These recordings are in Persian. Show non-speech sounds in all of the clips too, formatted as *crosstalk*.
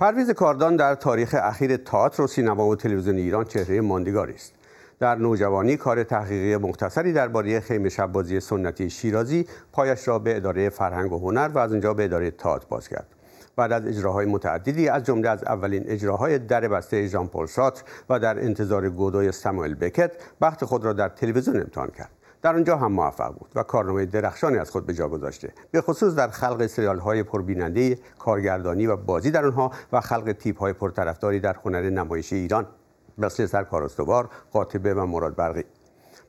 پرویز کاردان در تاریخ اخیر تئاتر و سینما و تلویزیون ایران چهره ماندگاری است. در نوجوانی کار تحقیقی مختصری درباره خیمه شبازی سنتی شیرازی پایش را به اداره فرهنگ و هنر و از اونجا به اداره تئاتر باز کرد. بعد از اجراهای متعددی از جمله از اولین اجراهای در بسته ژان پل و در انتظار گودوی ساموئل بکت بخت خود را در تلویزیون امتحان کرد. در آنجا هم موفق بود و کارنامه درخشانی از خود به جا گذاشته. به خصوص در خلق سریال های پربیننده کارگردانی و بازی در آنها و خلق تیپ های پرطرفداری در هنر نمایشی ایران. مثل سرکار استوار قاطبه و مراد برقی.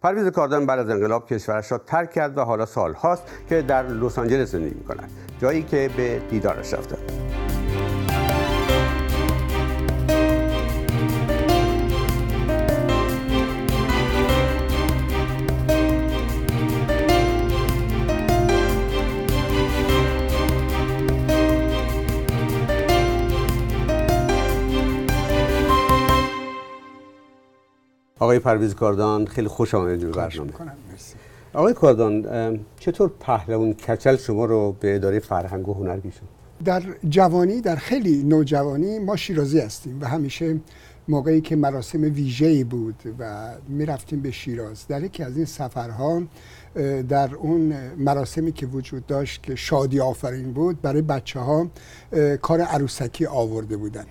پرویز کاردان بعد از انقلاب کشورش را ترک کرد و حالا سال هاست که در لس آنجلس زندگی می کند جایی که به دیدارش رفته. آقای پرویز کاردان خیلی خوش آمدید به برنامه. آقای کاردان چطور پهلوان کچل شما رو به اداره فرهنگ و هنر بیشون در جوانی در خیلی نوجوانی ما شیرازی هستیم و همیشه موقعی که مراسم ویژه‌ای بود و می‌رفتیم به شیراز. در یکی از این سفرها در اون مراسمی که وجود داشت که شادی آفرین بود برای بچه ها کار عروسکی آورده بودن.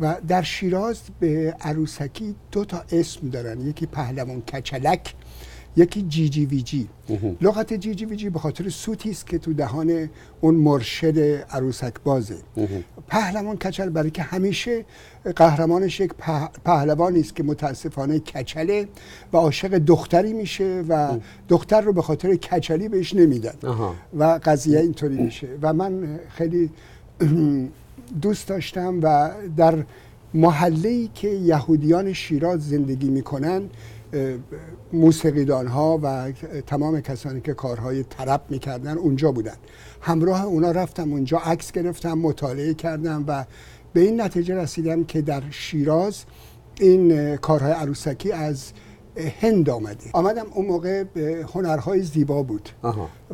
و در شیراز به عروسکی دو تا اسم دارن. یکی پهلوان کچلک یکی جی جی وی جی لغت جی جی وی جی به خاطر سوتی است که تو دهان اون مرشد عروسک بازه پهلوان کچل برای که همیشه قهرمانش یک پهلوانی است که متاسفانه کچله و عاشق دختری میشه و دختر رو به خاطر کچلی بهش نمیدن. و قضیه اینطوری میشه. و من خیلی دوست داشتم و در محله که یهودیان شیراز زندگی می‌کنن موسیقیدان ها و تمام کسانی که کارهای طرب می‌کردن اونجا بودن. همراه اونا رفتم اونجا عکس گرفتم مطالعه کردم و به این نتیجه رسیدم که در شیراز این کارهای عروسکی از هند آمده آمدم اون موقع به هنرهای زیبا بود.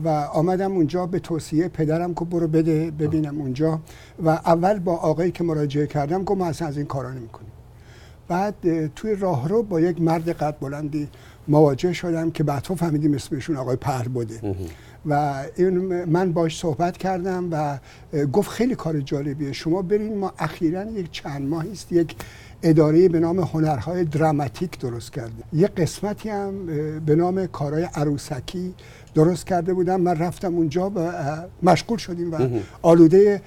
و آمدم اونجا به توصیه پدرم که برو بده ببینم اونجا. و اول با آقایی که مراجعه کردم گفت ما اصلا از این کارا نمی‌کنیم. بعد توی راهرو با یک مرد قد بلندی مواجه شدم که بعدها فهمیدیم اسمشون آقای پر بوده. و این من باش صحبت کردم و گفت خیلی کار جالبیه. شما برین ما اخیرا یک چند ماهی است یک اداره به نام هنرهای دراماتیک درست کرده. یه قسمتی هم به نام کارهای عروسکی درست کرده بودم. من رفتم اونجا و مشغول شدیم و آلوده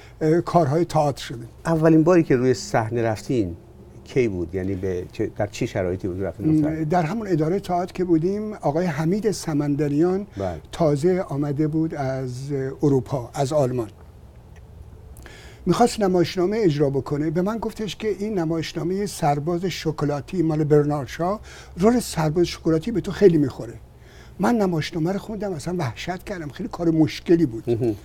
کارهای تئاتر شدیم. اولین باری که روی صحنه رفتین کی بود؟ یعنی به در چه شرایطی بود رفتین در همون اداره تئاتر که بودیم آقای حمید سمندریان بله. تازه آمده بود از اروپا از آلمان. می‌خواست نمایشنامه اجرا بکنه. به من گفتش که این نمایشنامه سرباز شکلاتی مال برنارشا رول سرباز شکلاتی به تو خیلی می‌خوره. من نمایشنامه رو خوندم اصلا وحشت کردم. خیلی کار مشکلی بود.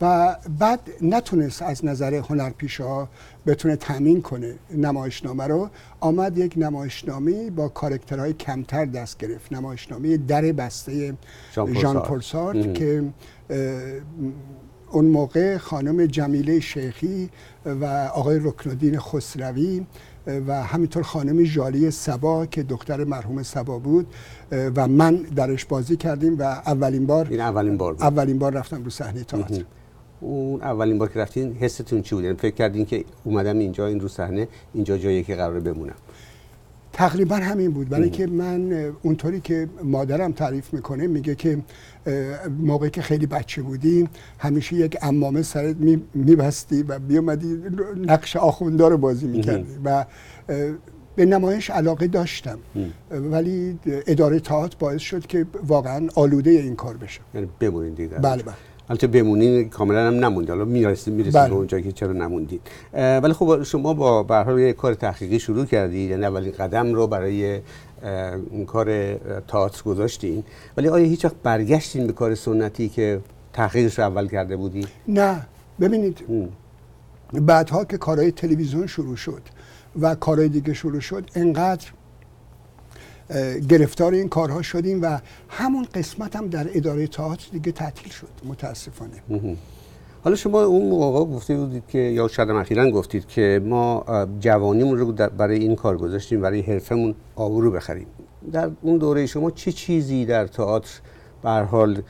و بعد نتونست از نظر هنرپیشه ها بتونه تامین کنه نمایشنامه رو آمد یک نمایشنامه با کارکترهای کمتر دست گرفت. نمایشنامه در بسته ژان پورسارت که اون موقع خانم جمیله شیخی و آقای رکنالدین خسروی و همینطور خانم جالی سبا که دختر مرحوم سبا بود و من درش بازی کردیم و اولین بار این اولین بار بود. اولین بار رفتم رو صحنه تئاتر. اون اولین بار که رفتین حستون چی بود؟ یعنی فکر کردین که اومدم اینجا این رو صحنه اینجا جایی که قراره بمونم. تقریبا همین بود. برای که من اونطوری که مادرم تعریف می‌کنه میگه که موقعی که خیلی بچه بودی همیشه یک امامه سرت میبستی و بیومدی نقش آخوندار رو بازی می‌کردی. و به نمایش علاقه داشتم. ولی اداره تئاتر باعث شد که واقعا آلوده این کار بشم یعنی بمونید دیگه. بله بله. البته بمونین کاملا هم نموندید حالا می‌رسید می‌رسید بله. به اونجا که چرا نموندید ولی خب شما با به هر یه کار تحقیقی شروع کردید یعنی اولین قدم رو برای اون کار تئاتر گذاشتین. ولی آیا هیچ وقت برگشتین به کار سنتی که تحقیقش رو اول کرده بودی؟ نه. ببینید. بعدها که کارهای تلویزیون شروع شد و کارهای دیگه شروع شد انقدر گرفتار این کارها شدیم و همون قسمت هم در اداره تئاتر دیگه تعطیل شد متاسفانه. حالا شما اون موقع گفته بودید که یا شاید اخیرا گفتید که ما جوانیمون رو برای این کار گذاشتیم برای حرفمون آبرو بخریم. در اون دوره شما چه چیزی در تئاتر به حال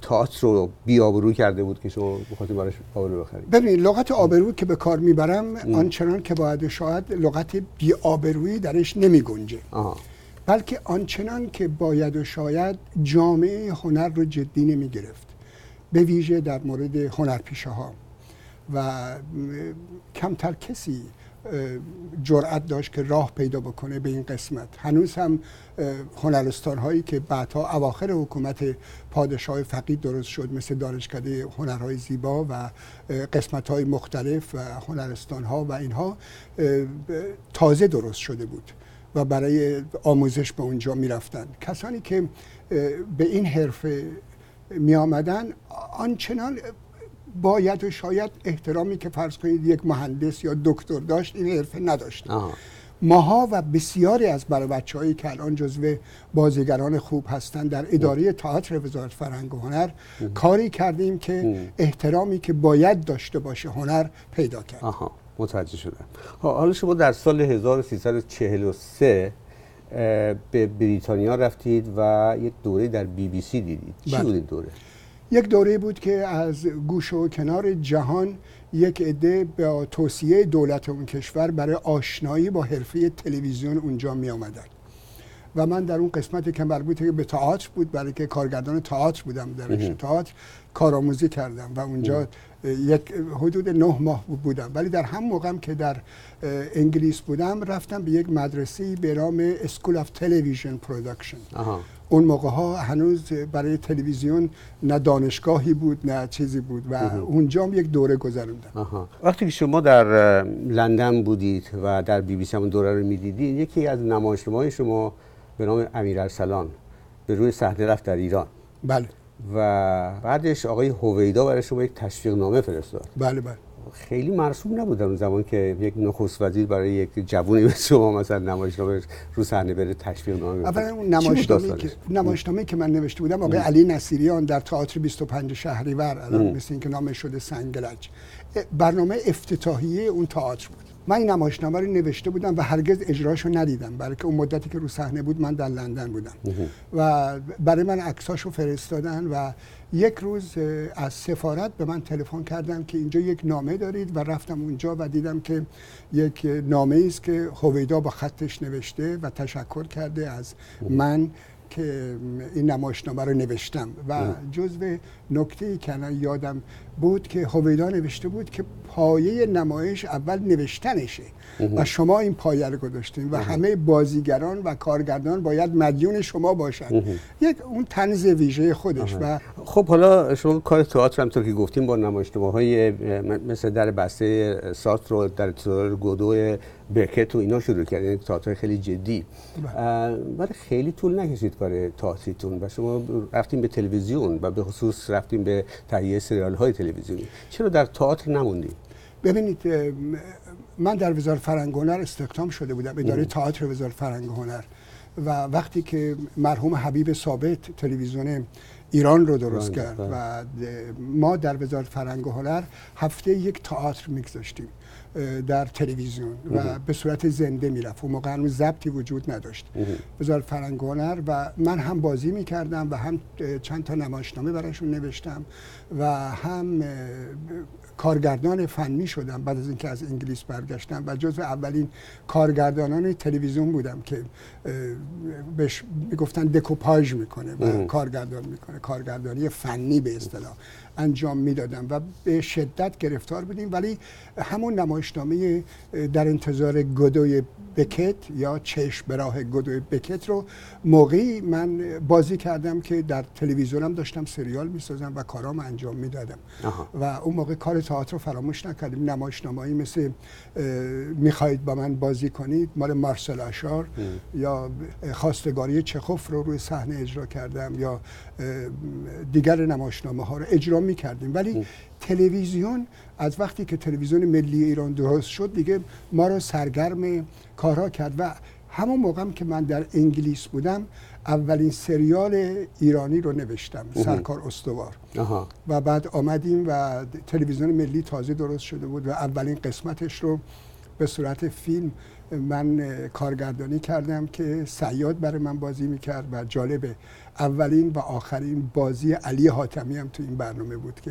تئاتر رو بی آبرو کرده بود که شما بخواید براش آبرو بخرید ببینید لغت آبرو که به کار می‌برم آنچنان که باید شاید لغت بی آبرویی درش نمی گنجه بلکه آنچنان که باید و شاید جامعه هنر رو جدی نمی گرفت به ویژه در مورد هنرپیشه ها. و کمتر کسی جرأت داشت که راه پیدا بکنه به این قسمت. هنوز هم هنرستان هایی که بعدها اواخر حکومت پادشاه فقید درست شد مثل دانشکده هنرهای زیبا و قسمت های مختلف و هنرستان ها و اینها تازه درست شده بود و برای آموزش به اونجا می‌رفتن. کسانی که به این حرفه می آمدن آنچنان باید و شاید احترامی که فرض کنید یک مهندس یا دکتر داشت این حرفه نداشت. ماها و بسیاری از برای بچه هایی که الان جزو بازیگران خوب هستند در اداره تئاتر وزارت فرهنگ و هنر کاری کردیم که احترامی که باید داشته باشه هنر پیدا کرد. آها. متوجه شدم. حالا شما در سال 1343 به بریتانیا رفتید و یک دوره در بی بی سی دیدید. چی بله. بود این دوره؟ یک دوره بود که از گوش و کنار جهان یک عده به توصیه دولت اون کشور برای آشنایی با حرفه تلویزیون اونجا می آمدن و من در اون قسمتی که مربوط به تئاتر بود برای که کارگردان تئاتر بودم در تئاتر کارآموزی کردم و اونجا یک حدود نه ماه بودم. ولی در هم موقعم که در انگلیس بودم رفتم به یک مدرسه به نام School of Television Production اون موقع ها هنوز برای تلویزیون نه دانشگاهی بود نه چیزی بود و اونجا هم یک دوره گذروندم وقتی که شما در لندن بودید و در بی بی سی همون دوره رو می‌دیدید یکی از نمایشنامه‌های شما به نام امیر ارسلان به روی صحنه رفت در ایران. بله. و بعدش آقای هویدا برای شما یک تشویق نامه فرستاد. بله بله. خیلی مرسوم نبود اون زمان که یک نخست وزیر برای یک جوونی به شما مثلا نمایشنامه رو صحنه بره تشویق نامه اولا اون نمایشنامه که نمایشنامه که من نوشته بودم آقای علی نصیریان در تئاتر 25 شهریور الان مثل اینکه نامش شده سنگلج. برنامه افتتاحیه اون تئاتر بود. من این نمایشنامه رو نوشته بودم و هرگز اجراشو ندیدم. برای که اون مدتی که رو صحنه بود من در لندن بودم. و برای من عکساشو فرستادن و یک روز از سفارت به من تلفن کردن که اینجا یک نامه دارید و رفتم اونجا و دیدم که یک نامه است که هویدا با خطش نوشته و تشکر کرده از من. که این نمایشنامه رو نوشتم. و جزو نکته که یادم بود که هویدا نوشته بود که پایه نمایش اول نوشتنشه. و شما این پایه رو گذاشتین. و همه بازیگران و کارگردان باید مدیون شما باشن. یک اون تنز ویژه خودش. و خب حالا شما کار تئاتر همطور که گفتیم با نمایشنامه های مثل در بسته سات رو در تئاتر گودو بکت و اینا شروع کردین یعنی تئاتر خیلی جدی. بله. ولی خیلی طول نکشید کار تئاتریتون و شما رفتیم به تلویزیون و به خصوص رفتیم به تهیه سریال های تلویزیونی. چرا در تئاتر نموندیم ببینید من در وزارت فرهنگ هنر استخدام شده بودم اداره تئاتر وزارت فرهنگ هنر. و وقتی که مرحوم حبیب ثابت تلویزیون ایران رو درست کرد بله. و ما در وزارت فرهنگ و هنر هفته یک تئاتر میگذاشتیم. در تلویزیون و به صورت زنده می‌رفت. و موقع هنوز ضبطی وجود نداشت. وزارت فرهنگ هنر و من هم بازی می‌کردم و هم چند تا نمایشنامه براشون نوشتم و هم کارگردان فنی شدم بعد از اینکه از انگلیس برگشتم و جزو اولین کارگردانان تلویزیون بودم که بهش می‌گفتن دکوپاژ می‌کنه و کارگردان می‌کنه. کارگردانی فنی به اصطلاح. انجام می‌دادم و به شدت گرفتار بودیم. ولی همون نمایشنامه در انتظار گدوی بکت یا چشم به راه گدوی بکت رو موقعی من بازی کردم که در تلویزیونم داشتم سریال می‌سازم و کارام انجام می‌دادم. و اون موقع کار تئاتر رو فراموش نکردیم. نمایشنامه‌ای مثل می‌خواهید با من بازی کنید مال مارسل اشار یا خواستگاری چخوف رو روی صحنه اجرا کردم یا دیگر نمایشنامه ها رو اجرا می کردیم ولی تلویزیون از وقتی که تلویزیون ملی ایران درست شد دیگه ما رو سرگرم کارها کرد و همون موقع که من در انگلیس بودم اولین سریال ایرانی رو نوشتم سرکار استوار. و بعد آمدیم و تلویزیون ملی تازه درست شده بود و اولین قسمتش رو به صورت فیلم من کارگردانی کردم که سیاد برای من بازی می‌کرد و جالبه. اولین و آخرین بازی علی حاتمی هم تو این برنامه بود که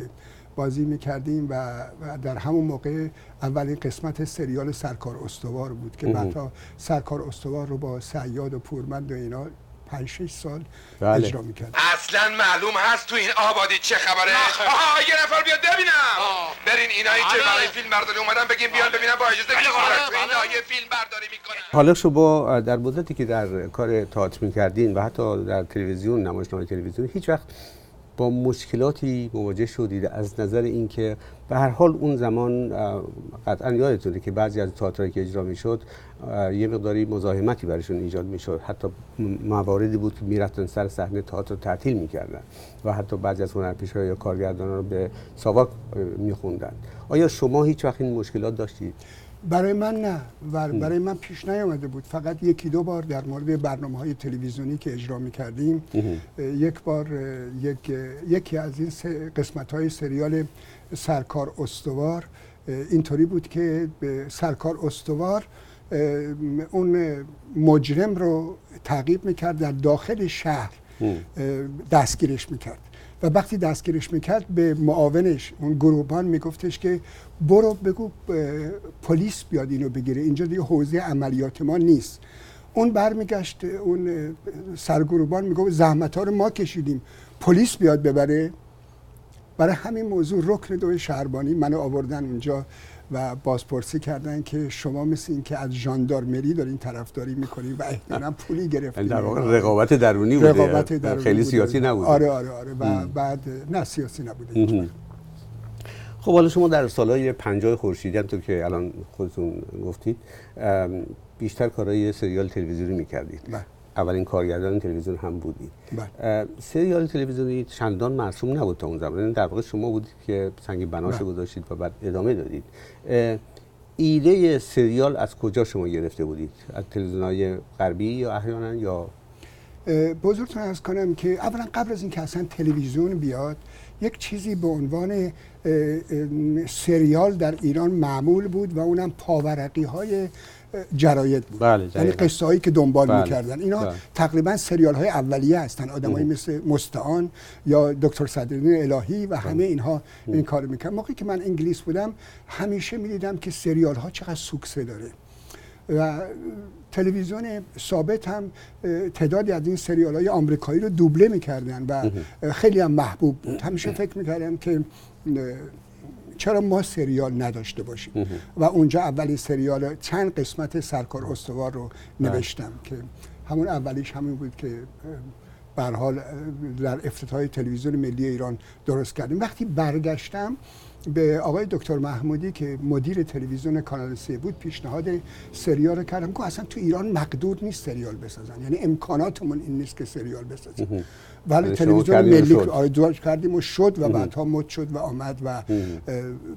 بازی می‌کردیم و در همون موقع اولین قسمت سریال سرکار استوار بود که بعدها سرکار استوار رو با سیاد و پورمند و اینا 5 6 سال بله. اجرا می‌کرد اصلا معلوم هست تو این آبادی چه خبره. آها یه نفر بیاد ببینم. برین اینایی که برای فیلم برداری اومدن بگیم بیان ببینم با اجازه کی این فیلم برداری می‌کنن. حالا شما در مدتی که در کار تئاتر می‌کردین و حتی در تلویزیون نمایشنامه تلویزیونی هیچ وقت با مشکلاتی مواجه شدید از نظر اینکه به هر حال اون زمان قطعا یادتونه که بعضی از تئاترایی که اجرا می‌شد یه مقداری مزاحمتی برایشون ایجاد می‌شد. حتی مواردی بود که می‌رفتن سر صحنه تئاتر تعطیل می‌کردن و حتی بعضی از هنرپیشه‌ها یا کارگردانان رو به ساواک میخوندن. آیا شما هیچ وقت این مشکلات داشتید؟ برای من نه برای من پیش نیامده بود. فقط یکی دو بار در مورد برنامه های تلویزیونی که اجرا می کردیم یک بار یک، یکی از این قسمت های سریال سرکار استوار. اینطوری بود که سرکار استوار اون مجرم رو تعقیب می‌کرد در داخل شهر دستگیرش می‌کرد. و وقتی دستگیرش می‌کرد به معاونش اون گروبان میگفتش که برو بگو پلیس بیاد اینو بگیره اینجا دیگه حوزه عملیات ما نیست. اون برمیگشت اون سرگروبان می‌گفت زحمت ها رو ما کشیدیم پلیس بیاد ببره. برای همین موضوع رکن دو شهربانی منو آوردن اونجا. و بازپرسی کردن که شما مثل این که از ژاندارمری دارین طرفداری می‌کنین و احتمالاً پولی گرفتین. در واقع رقابت درونی بوده. رقابت درونی خیلی سیاسی نبوده. آره آره آره. و بعد نه سیاسی نبوده. خب حالا شما در سالهای 50 خورشیدی تو که الان خودتون گفتید بیشتر کارهای سریال تلویزیونی می‌کردید. بله. اولین کارگردان تلویزیون هم بودید بله. سریال تلویزیونی چندان مرسوم نبود تا اون زمان. یعنی در واقع شما بودید که سنگ بناش بله. گذاشتید و بعد ادامه دادید. ایده سریال از کجا شما گرفته بودید؟ از تلویزیون های غربی یا احیانا یا؟ بزرگتون از کنم که اولا قبل از اینکه اصلا تلویزیون بیاد یک چیزی به عنوان سریال در ایران معمول بود و اونم پاورقی های جراید بود. بله یعنی قصه هایی که دنبال بله. می‌کردن. اینا بله. تقریبا سریال های اولیه هستن. آدمایی مثل مستعان یا دکتر صدرالدین الهی و همه اینها این کار می‌کردن. موقعی که من انگلیس بودم همیشه می‌دیدم که سریال ها چقدر سوکسه داره. و تلویزیون ثابت هم تعدادی از این سریال های آمریکایی رو دوبله می‌کردن و خیلی هم محبوب بود. همیشه فکر می‌کردم که چرا ما سریال نداشته باشیم؟ و اونجا اولین سریال چند قسمت سرکار استوار رو بله. نوشتم که همون اولیش همین بود که به حال در افتتاح تلویزیون ملی ایران درست کردیم. وقتی برگشتم به آقای دکتر محمودی که مدیر تلویزیون کانال سه بود پیشنهاد سریال رو کردم. که اصلا تو ایران مقدور نیست سریال بسازن. یعنی امکاناتمون این نیست که سریال بسازیم ولی یعنی تلویزیون ملی آره کردیم و شد و بعدها مد شد و آمد و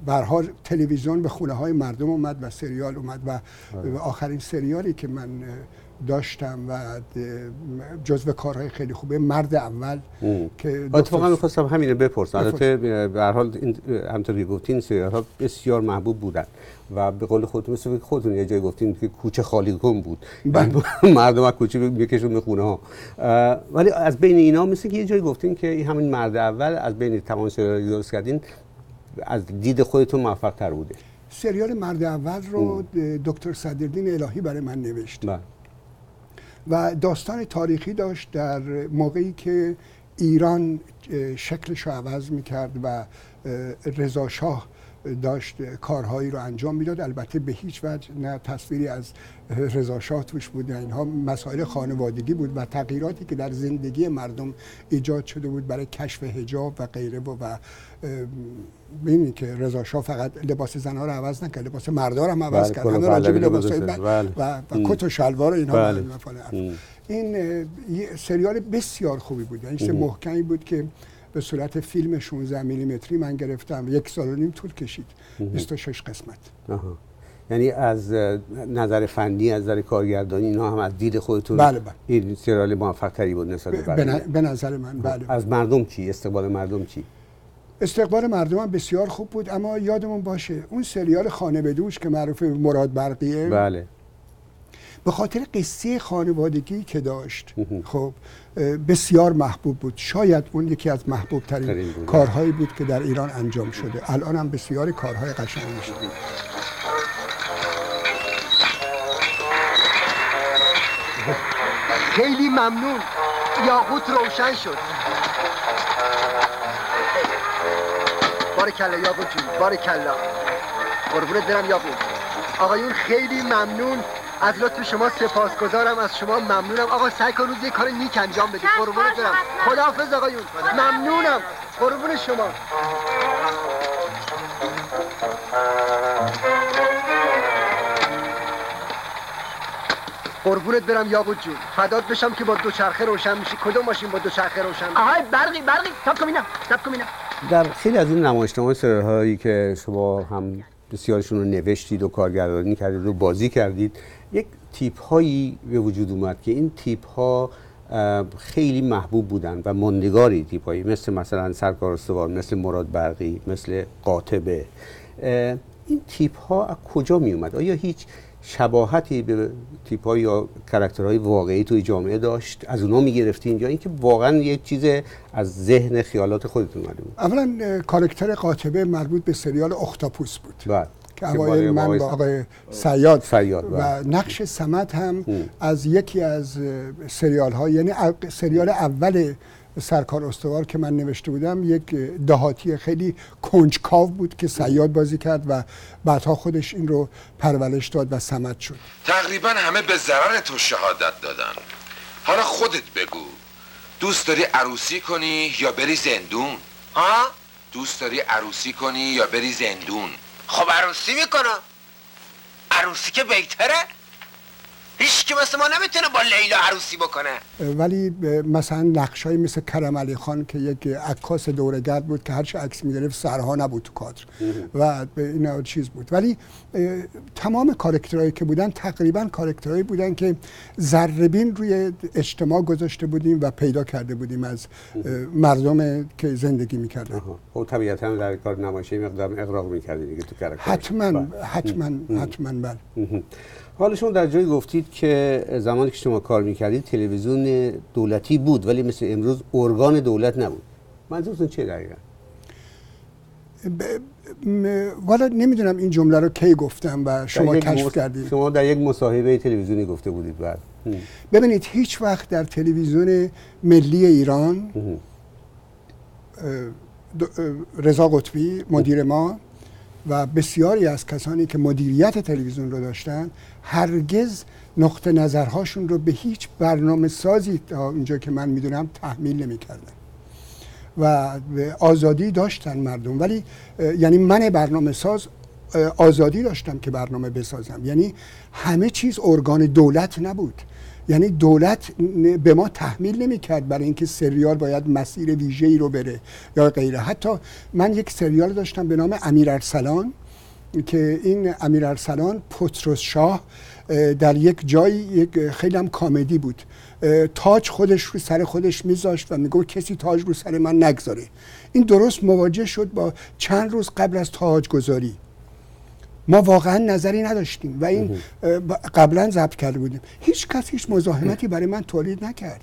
به تلویزیون به خونه های مردم اومد و سریال اومد و آره. آخرین سریالی که من داشتم و جزو کارهای خیلی خوبه. مرد اول که اتفاقا می‌خواستم همینه بپرسم. البته به هر حال این همونطور که گفتین سریال ها بسیار محبوب بودن و به قول خودتون مثل خودتون یه جای گفتین که کوچه خالی کن بود. بله. *laughs* مردم از کوچه میکشون به خونه ها ولی از بین اینا مثل که یه جای گفتین که این همین مرد اول از بین تمام سریال درست کردین از دید خودتون موفق تر بوده. سریال مرد اول رو دکتر صدردین الهی برای من نوشت. بله. و داستان تاریخی داشت در موقعی که ایران شکلش رو عوض می‌کرد و رضا شاه داشت کارهایی رو انجام می‌داد. البته به هیچ وجه نه تصویری از رضا شاه توش بود اینها. مسائل خانوادگی بود و تغییراتی که در زندگی مردم ایجاد شده بود برای کشف حجاب و غیره و, و ببینید که رضا شاه فقط لباس زنها رو عوض نکرد لباس مردا رو هم عوض بله، کرد. همه راجع به لباس بله. و, و کت و شلوار و اینها بله. این سریال بسیار خوبی بود. یعنی محکمی بود که به صورت فیلم 16 میلیمتری من گرفتم. یک سال و نیم طول کشید. 26 قسمت. یعنی از نظر فنی از نظر کارگردانی اینا هم از دید خودتون بله بله. این سریال موفق تری بود نسبت به نظر من بله. از مردم چی؟ استقبال مردم چی؟ استقبال مردم هم بسیار خوب بود اما یادمون باشه اون سریال خانه بدوش که معروف مراد برقیه بله. به خاطر قصه خانوادگی که داشت. خب بسیار محبوب بود. شاید اون یکی از محبوب ترین کارهایی بود که در ایران انجام شده. الان هم بسیاری کارهای قشنگی شده خیلی ممنون. یاقوت روشن شد. بارکلا یاقوت جون. بارکلا. قربونت برم یاقوت. آقایون خیلی ممنون. از لطف شما سپاسگزارم از شما ممنونم. آقا سعی کن روز یه کار نیک انجام بدی. قربونت برم. خداحافظ آقایون ممنونم. قربون شما. قربونت برم یاقوت جون. فدات بشم که با دوچرخه روشن میشی. کدوم ماشین با دوچرخه روشن آهای برقی برقی. تاب کن تاب کن در خیلی از این نمایشنامه سریال هایی که شما هم بسیارشون رو نوشتید و کارگردانی کردید و بازی کردید. یک تیپ هایی به وجود اومد که این تیپ ها خیلی محبوب بودن و ماندگاری تیپ هایی مثل مثلا سرکار استوار مثل مراد برقی مثل قاطبه. این تیپ ها از کجا می اومد آیا هیچ شباهتی به تیپ های یا های واقعی توی جامعه داشت؟ از اونا می‌گرفتین یا اینکه واقعا یک چیز از ذهن خیالات خودتون اومده بود؟ اولا کارکتر قاطبه مربوط به سریال اختاپوس بود. بله که اوایل من با آقای سیاد, و بله. نقش سمت هم از یکی از سریال ها یعنی سریال اول سرکار استوار که من نوشته بودم یک دهاتی خیلی کنجکاو بود که سیاد بازی کرد و بعدها خودش این رو پرورش داد و سمت شد. تقریبا همه به ضرر تو شهادت دادن. حالا خودت بگو. دوست داری عروسی کنی یا بری زندون؟ ها؟ دوست داری عروسی کنی یا بری زندون؟ خب عروسی می‌کنم. عروسی که بهتره. هیچ که مثل ما نمی‌تونه با لیلا عروسی بکنه. ولی مثلا نقشای مثل کرم علی خان که یک عکاس دورگرد بود که هرچی عکس می‌گرفت سرها نبود تو کادر. و این چیز بود. ولی تمام کارکترهایی که بودن تقریبا کارکترهایی بودن که ذربین روی اجتماع گذاشته بودیم و پیدا کرده بودیم از مردم که زندگی می‌کردن. خب طبیعتا در کار نمایشی مقدار اقراق می‌کردی دیگه تو حتما بله. حتما حتما بله. حالا شما در جایی گفتید که زمانی که شما کار می‌کردید تلویزیون دولتی بود ولی مثل امروز ارگان دولت نبود. منظورتون چه دقیقا؟ والا نمی‌دونم این جمله رو کی گفتم و شما کشف کردید. شما در یک مصاحبه تلویزیونی گفته بودید بعد. ببینید هیچ وقت در تلویزیون ملی ایران رضا قطبی مدیر ما و بسیاری از کسانی که مدیریت تلویزیون رو داشتن هرگز نقطه نظرهاشون رو به هیچ برنامه سازی تا اینجا که من می‌دونم تحمیل نمی‌کردن. و آزادی داشتن مردم. ولی یعنی من برنامه ساز آزادی داشتم که برنامه بسازم. یعنی همه چیز ارگان دولت نبود. یعنی دولت به ما تحمیل نمی‌کرد برای اینکه سریال باید مسیر ویژه‌ای رو بره یا غیره. حتی من یک سریال داشتم به نام امیر ارسلان که این امیر ارسلان پتروس شاه در یک جایی یک خیلی هم کامدی بود. تاج خودش رو سر خودش میذاشت و میگو کسی تاج رو سر من نگذاره. این درست مواجه شد با چند روز قبل از تاج گذاری ما واقعا نظری نداشتیم و این قبلا ضبط کرده بودیم. هیچ کس هیچ مزاحمتی برای من تولید نکرد.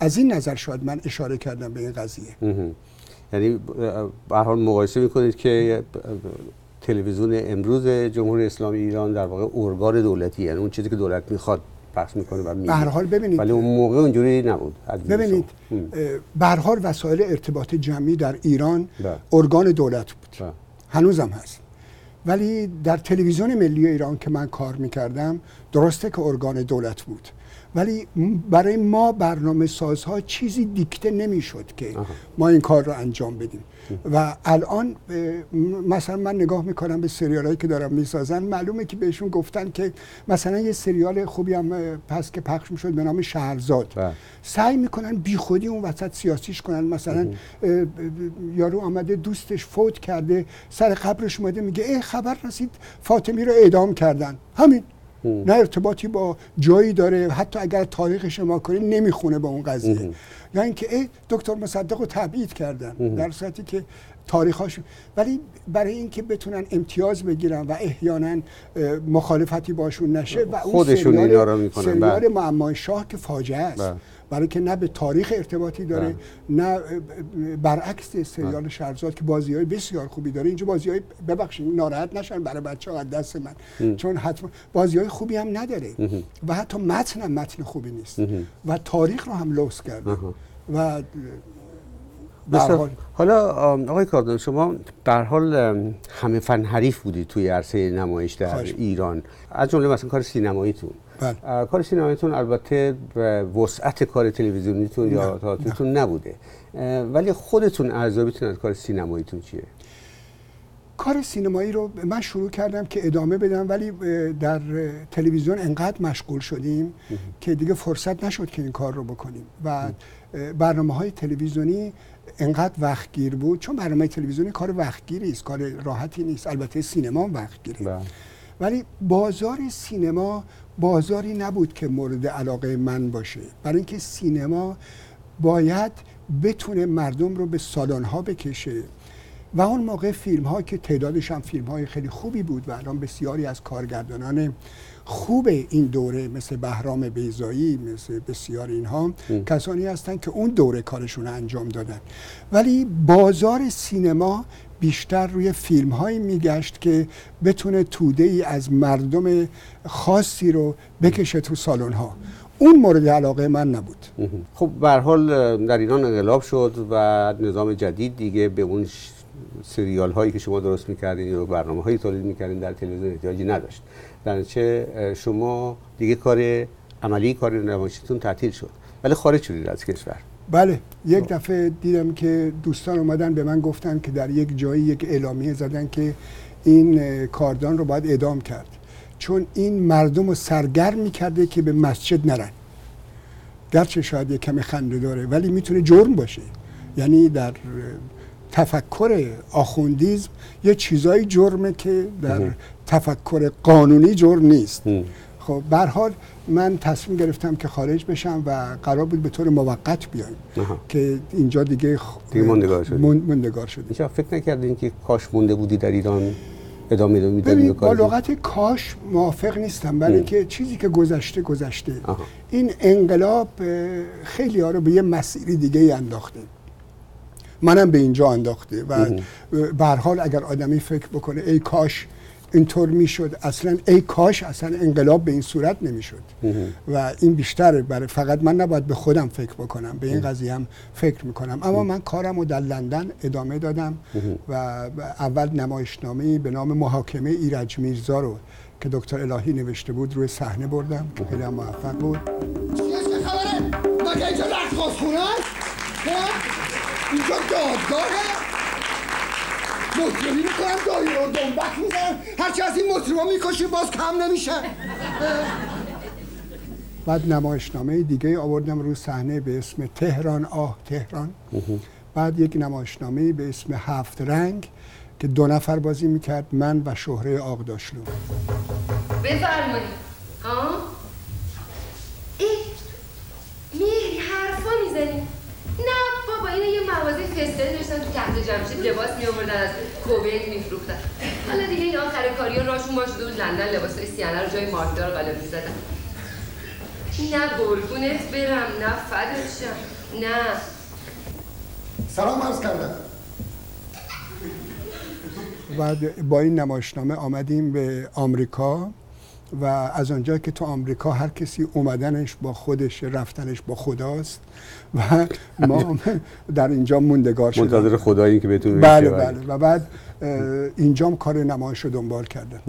از این نظر شاید من اشاره کردم به این قضیه. یعنی به حال مقایسه می‌کنید که تلویزیون امروز جمهوری اسلامی ایران در واقع ارگان دولتی یعنی اون چیزی که دولت می‌خواد پخش می‌کنه و به هر حال ببینید. ولی اون موقع اونجوری نبود ببینید به هر حال وسایل ارتباط جمعی در ایران بله. ارگان دولت بود. بله. هنوزم هست. ولی در تلویزیون ملی ایران که من کار می‌کردم درسته که ارگان دولت بود. ولی برای ما برنامه سازها چیزی دیکته نمی‌شد که ما این کار رو انجام بدیم. و الان مثلا من نگاه می‌کنم به سریال هایی که دارم می‌سازن معلومه که بهشون گفتن که مثلا یه سریال خوبی هم پس که پخش می‌شد به نام شهرزاد. بله. سعی می‌کنن بیخودی اون وسط سیاسیش کنن. مثلا یارو آمده دوستش فوت کرده سر قبرش اومده میگه ای خبر رسید فاطمی رو اعدام کردن. همین. نه ارتباطی با جایی داره. حتی اگر تاریخ شما کنید نمی‌خونه با اون قضیه. یا اینکه ای دکتر مصدق رو تبعید کردن. در صورتی که تاریخاش. ولی برای اینکه بتونن امتیاز بگیرن و احیانا مخالفتی باشون نشه و اون خودشون اینا رو می‌کنن. سریال بله. معمای شاه که فاجعه است. بله. برای که نه به تاریخ ارتباطی داره بله. نه برعکس سریال بله. شهرزاد که بازی های بسیار خوبی داره. اینجا بازی های ببخشید ناراحت نشن برای بچه ها دست من. چون حتما بازی های خوبی هم نداره. و حتی متن هم متن خوبی نیست. و تاریخ رو هم لوس کرده و حالا آقای کاردان شما در حال همه فن حریف بودید توی عرصه نمایش در ایران. از جمله مثلا کار سینماییتون. بله. کار سینماییتون البته وسعت کار تلویزیونیتون یا تئاترتون نبوده. ولی خودتون ارزیابیتون از کار سینماییتون چیه؟ کار سینمایی رو من شروع کردم که ادامه بدم ولی در تلویزیون انقدر مشغول شدیم که دیگه فرصت نشد که این کار رو بکنیم. و برنامه های تلویزیونی انقدر وقتگیر بود چون برنامه تلویزیونی کار وقتگیری است کار راحتی نیست البته سینما وقتگیره. بله. ولی بازار سینما بازاری نبود که مورد علاقه من باشه. برای اینکه سینما باید بتونه مردم رو به سالن ها بکشه. و اون موقع فیلم ها که تعدادش هم فیلم های خیلی خوبی بود و الان بسیاری از کارگردانان خوب این دوره مثل بهرام بیزایی مثل بسیار اینها کسانی هستند که اون دوره کارشون انجام دادن. ولی بازار سینما بیشتر روی فیلم هایی میگشت که بتونه توده ای از مردم خاصی رو بکشه تو سالن ها اون مورد علاقه من نبود. خب به حال در ایران انقلاب شد و نظام جدید دیگه به اون سریال هایی که شما درست می‌کردین و برنامه هایی تولید می‌کردین در تلویزیون احتیاجی نداشت. در چه شما دیگه کار عملی کار نمایشیتون تعطیل شد. ولی خارج شدید از کشور. بله یک دفعه دیدم که دوستان اومدن به من گفتن که در یک جایی یک اعلامیه زدن که این کاردان رو باید اعدام کرد. چون این مردم رو سرگرم می‌کرده که به مسجد نرن. گرچه شاید یک کمی خنده داره ولی می‌تونه جرم باشه. یعنی در تفکر آخوندیزم یه چیزایی جرمه که در تفکر قانونی جرم نیست. خب به حال من تصمیم گرفتم که خارج بشم و قرار بود به طور موقت بیایم. که اینجا دیگه, دیگه مندگار شد مندگار شد فکر نکردین که کاش مونده بودی در ایران ادامه می‌دادی با لغت کاش موافق نیستم برای اینکه چیزی که گذشته گذشته. این انقلاب خیلی ها رو به یه مسیری دیگه انداخته منم به اینجا انداخته و به حال اگر آدمی فکر بکنه ای کاش اینطور می‌شد اصلا ای کاش اصلا انقلاب به این صورت نمی‌شد. و این بیشتر برای فقط من نباید به خودم فکر بکنم به این قضیه هم فکر می‌کنم. اما من کارم رو در لندن ادامه دادم و اول نمایشنامه به نام محاکمه ایرج میرزا رو که دکتر الهی نوشته بود روی صحنه بردم خیلی موفق بود. خبره؟ اینجا دادگاهه. مطربی می‌کنم دایی رو دنبک می‌زنم. هرچی از این مطربا می‌کشی باز کم نمیشه. بعد نمایشنامه دیگه آوردم رو صحنه به اسم تهران آه تهران. بعد یک نمایشنامه به اسم هفت رنگ که دو نفر بازی می‌کرد من و شهره آقداشلو. بفرمایید. ها ای مهری حرفا می‌زنی نه بابا اینه یه فستانی داشتن تو تحت جمشید لباس می آوردن از کوبیت میفروختن. حالا دیگه این آخر کاری راشون باشه بود لندن لباسای سیانه رو جای مارکدار غالب می‌زدن. نه قربونت برم نه شم نه. سلام عرض کردم. بعد با این نمایشنامه آمدیم به آمریکا. و از آنجا که تو آمریکا هر کسی اومدنش با خودش رفتنش با خداست و ما *laughs* در اینجا موندگار شدیم. منتظر خدایی که بتون بله بله. و بعد اینجام کار نمایش رو دنبال کردن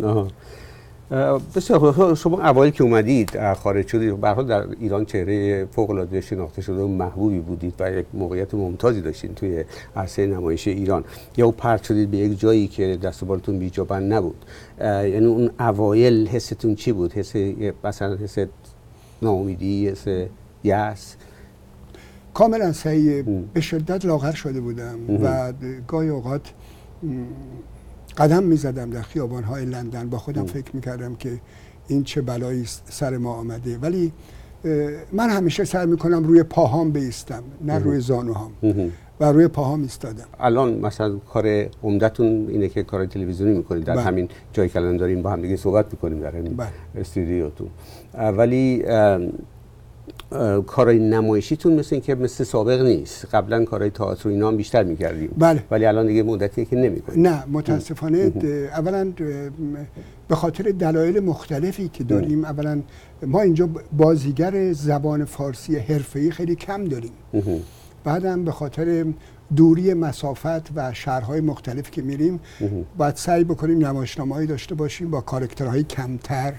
بسیار شما اوایل که اومدید خارج شدید به در ایران چهره فوق العاده شناخته شده و محبوبی بودید و یک موقعیت ممتازی داشتین توی عرصه نمایش ایران. یا پرت شدید به یک جایی که دست بالتون بیجابن نبود. یعنی اون اوایل حستون چی بود؟ حس مثلا حس ناامیدی حس یأس؟ کاملا صحیح. به شدت لاغر شده بودم و گاهی اوقات قدم می زدم در خیابان های لندن. با خودم فکر می کردم که این چه بلایی سر ما آمده. ولی من همیشه سعی می کنم روی پاهام بیستم نه روی زانوهام. و روی پاهام ایستادم. الان مثلا کار عمدتون اینه که کار تلویزیونی می‌کنید. در بله. همین جایی که الان داریم با هم دیگه صحبت می‌کنیم در این بله. استودیوتون. ولی کارهای نمایشیتون مثل که مثل سابق نیست. قبلا کارهای تئاتر و اینا هم بیشتر می‌کردیم. بله. ولی الان دیگه مدتیه که نمی‌کنیم. نه متاسفانه اولا به خاطر دلایل مختلفی که داریم اولا ما اینجا بازیگر زبان فارسی حرفه‌ای خیلی کم داریم. بعدم به خاطر دوری مسافت و شهرهای مختلف که میریم باید سعی بکنیم نمایشنامه‌ای داشته باشیم با کارکترهای کمتر.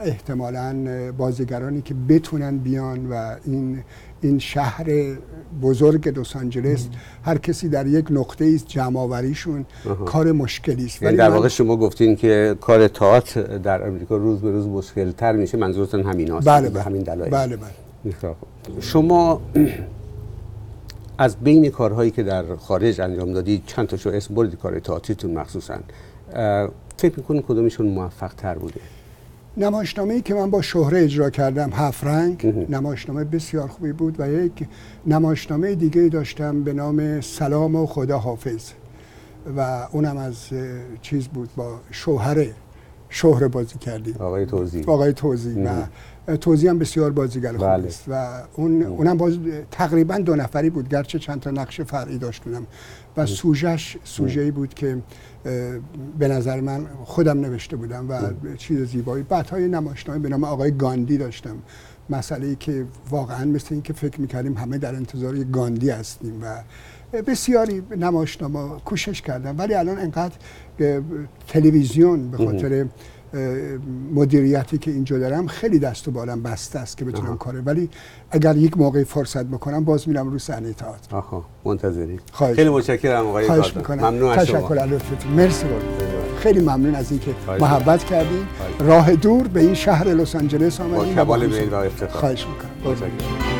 احتمالا بازیگرانی که بتونن بیان و این این شهر بزرگ لس آنجلس هر کسی در یک نقطه است جمع کار مشکلی است. یعنی در واقع شما گفتین که کار تئاتر در امریکا روز به روز مشکل تر میشه منظورتون همین هست بله بله. همین دلایل. بله بله. شما *clears throat* از بین کارهایی که در خارج انجام دادید چند تاشو اسم بردید کار تئاتریتون مخصوصا. فکر می‌کنید کدومشون موفق تر بوده؟ نمایشنامه که من با شهره اجرا کردم هفت رنگ نمایشنامه بسیار خوبی بود و یک نمایشنامه دیگه داشتم به نام سلام و خدا حافظ و اونم از چیز بود با شوهر شهره بازی کردیم. آقای توزی آقای توزی و توضیح هم بسیار بازیگر خوب بله. است. و اون اونم باز تقریبا دو نفری بود گرچه چند تا نقش فرعی داشتونم و سوژش سوژه‌ای بود که به نظر من خودم نوشته بودم و چیز زیبایی. بعدهای نمایشنامه به نام آقای گاندی داشتم. مسئله ای که واقعا مثل این که فکر می‌کردیم همه در انتظار یک گاندی هستیم و بسیاری نمایشنامه کوشش کردم ولی الان انقدر تلویزیون به خاطر مدیریتی که اینجا دارم خیلی دست و بالم بسته است که بتونم کاره ولی اگر یک موقع فرصت بکنم باز میرم رو صحنه تئاتر آها منتظری. خیلی متشکرم آقای خواهش می‌کنم. ممنون از شما. تشکر مرسی خیلی ممنون از اینکه محبت کردین. راه دور به این شهر لس آنجلس آمدین با کمال میل و افتخار. خواهش می‌کنم.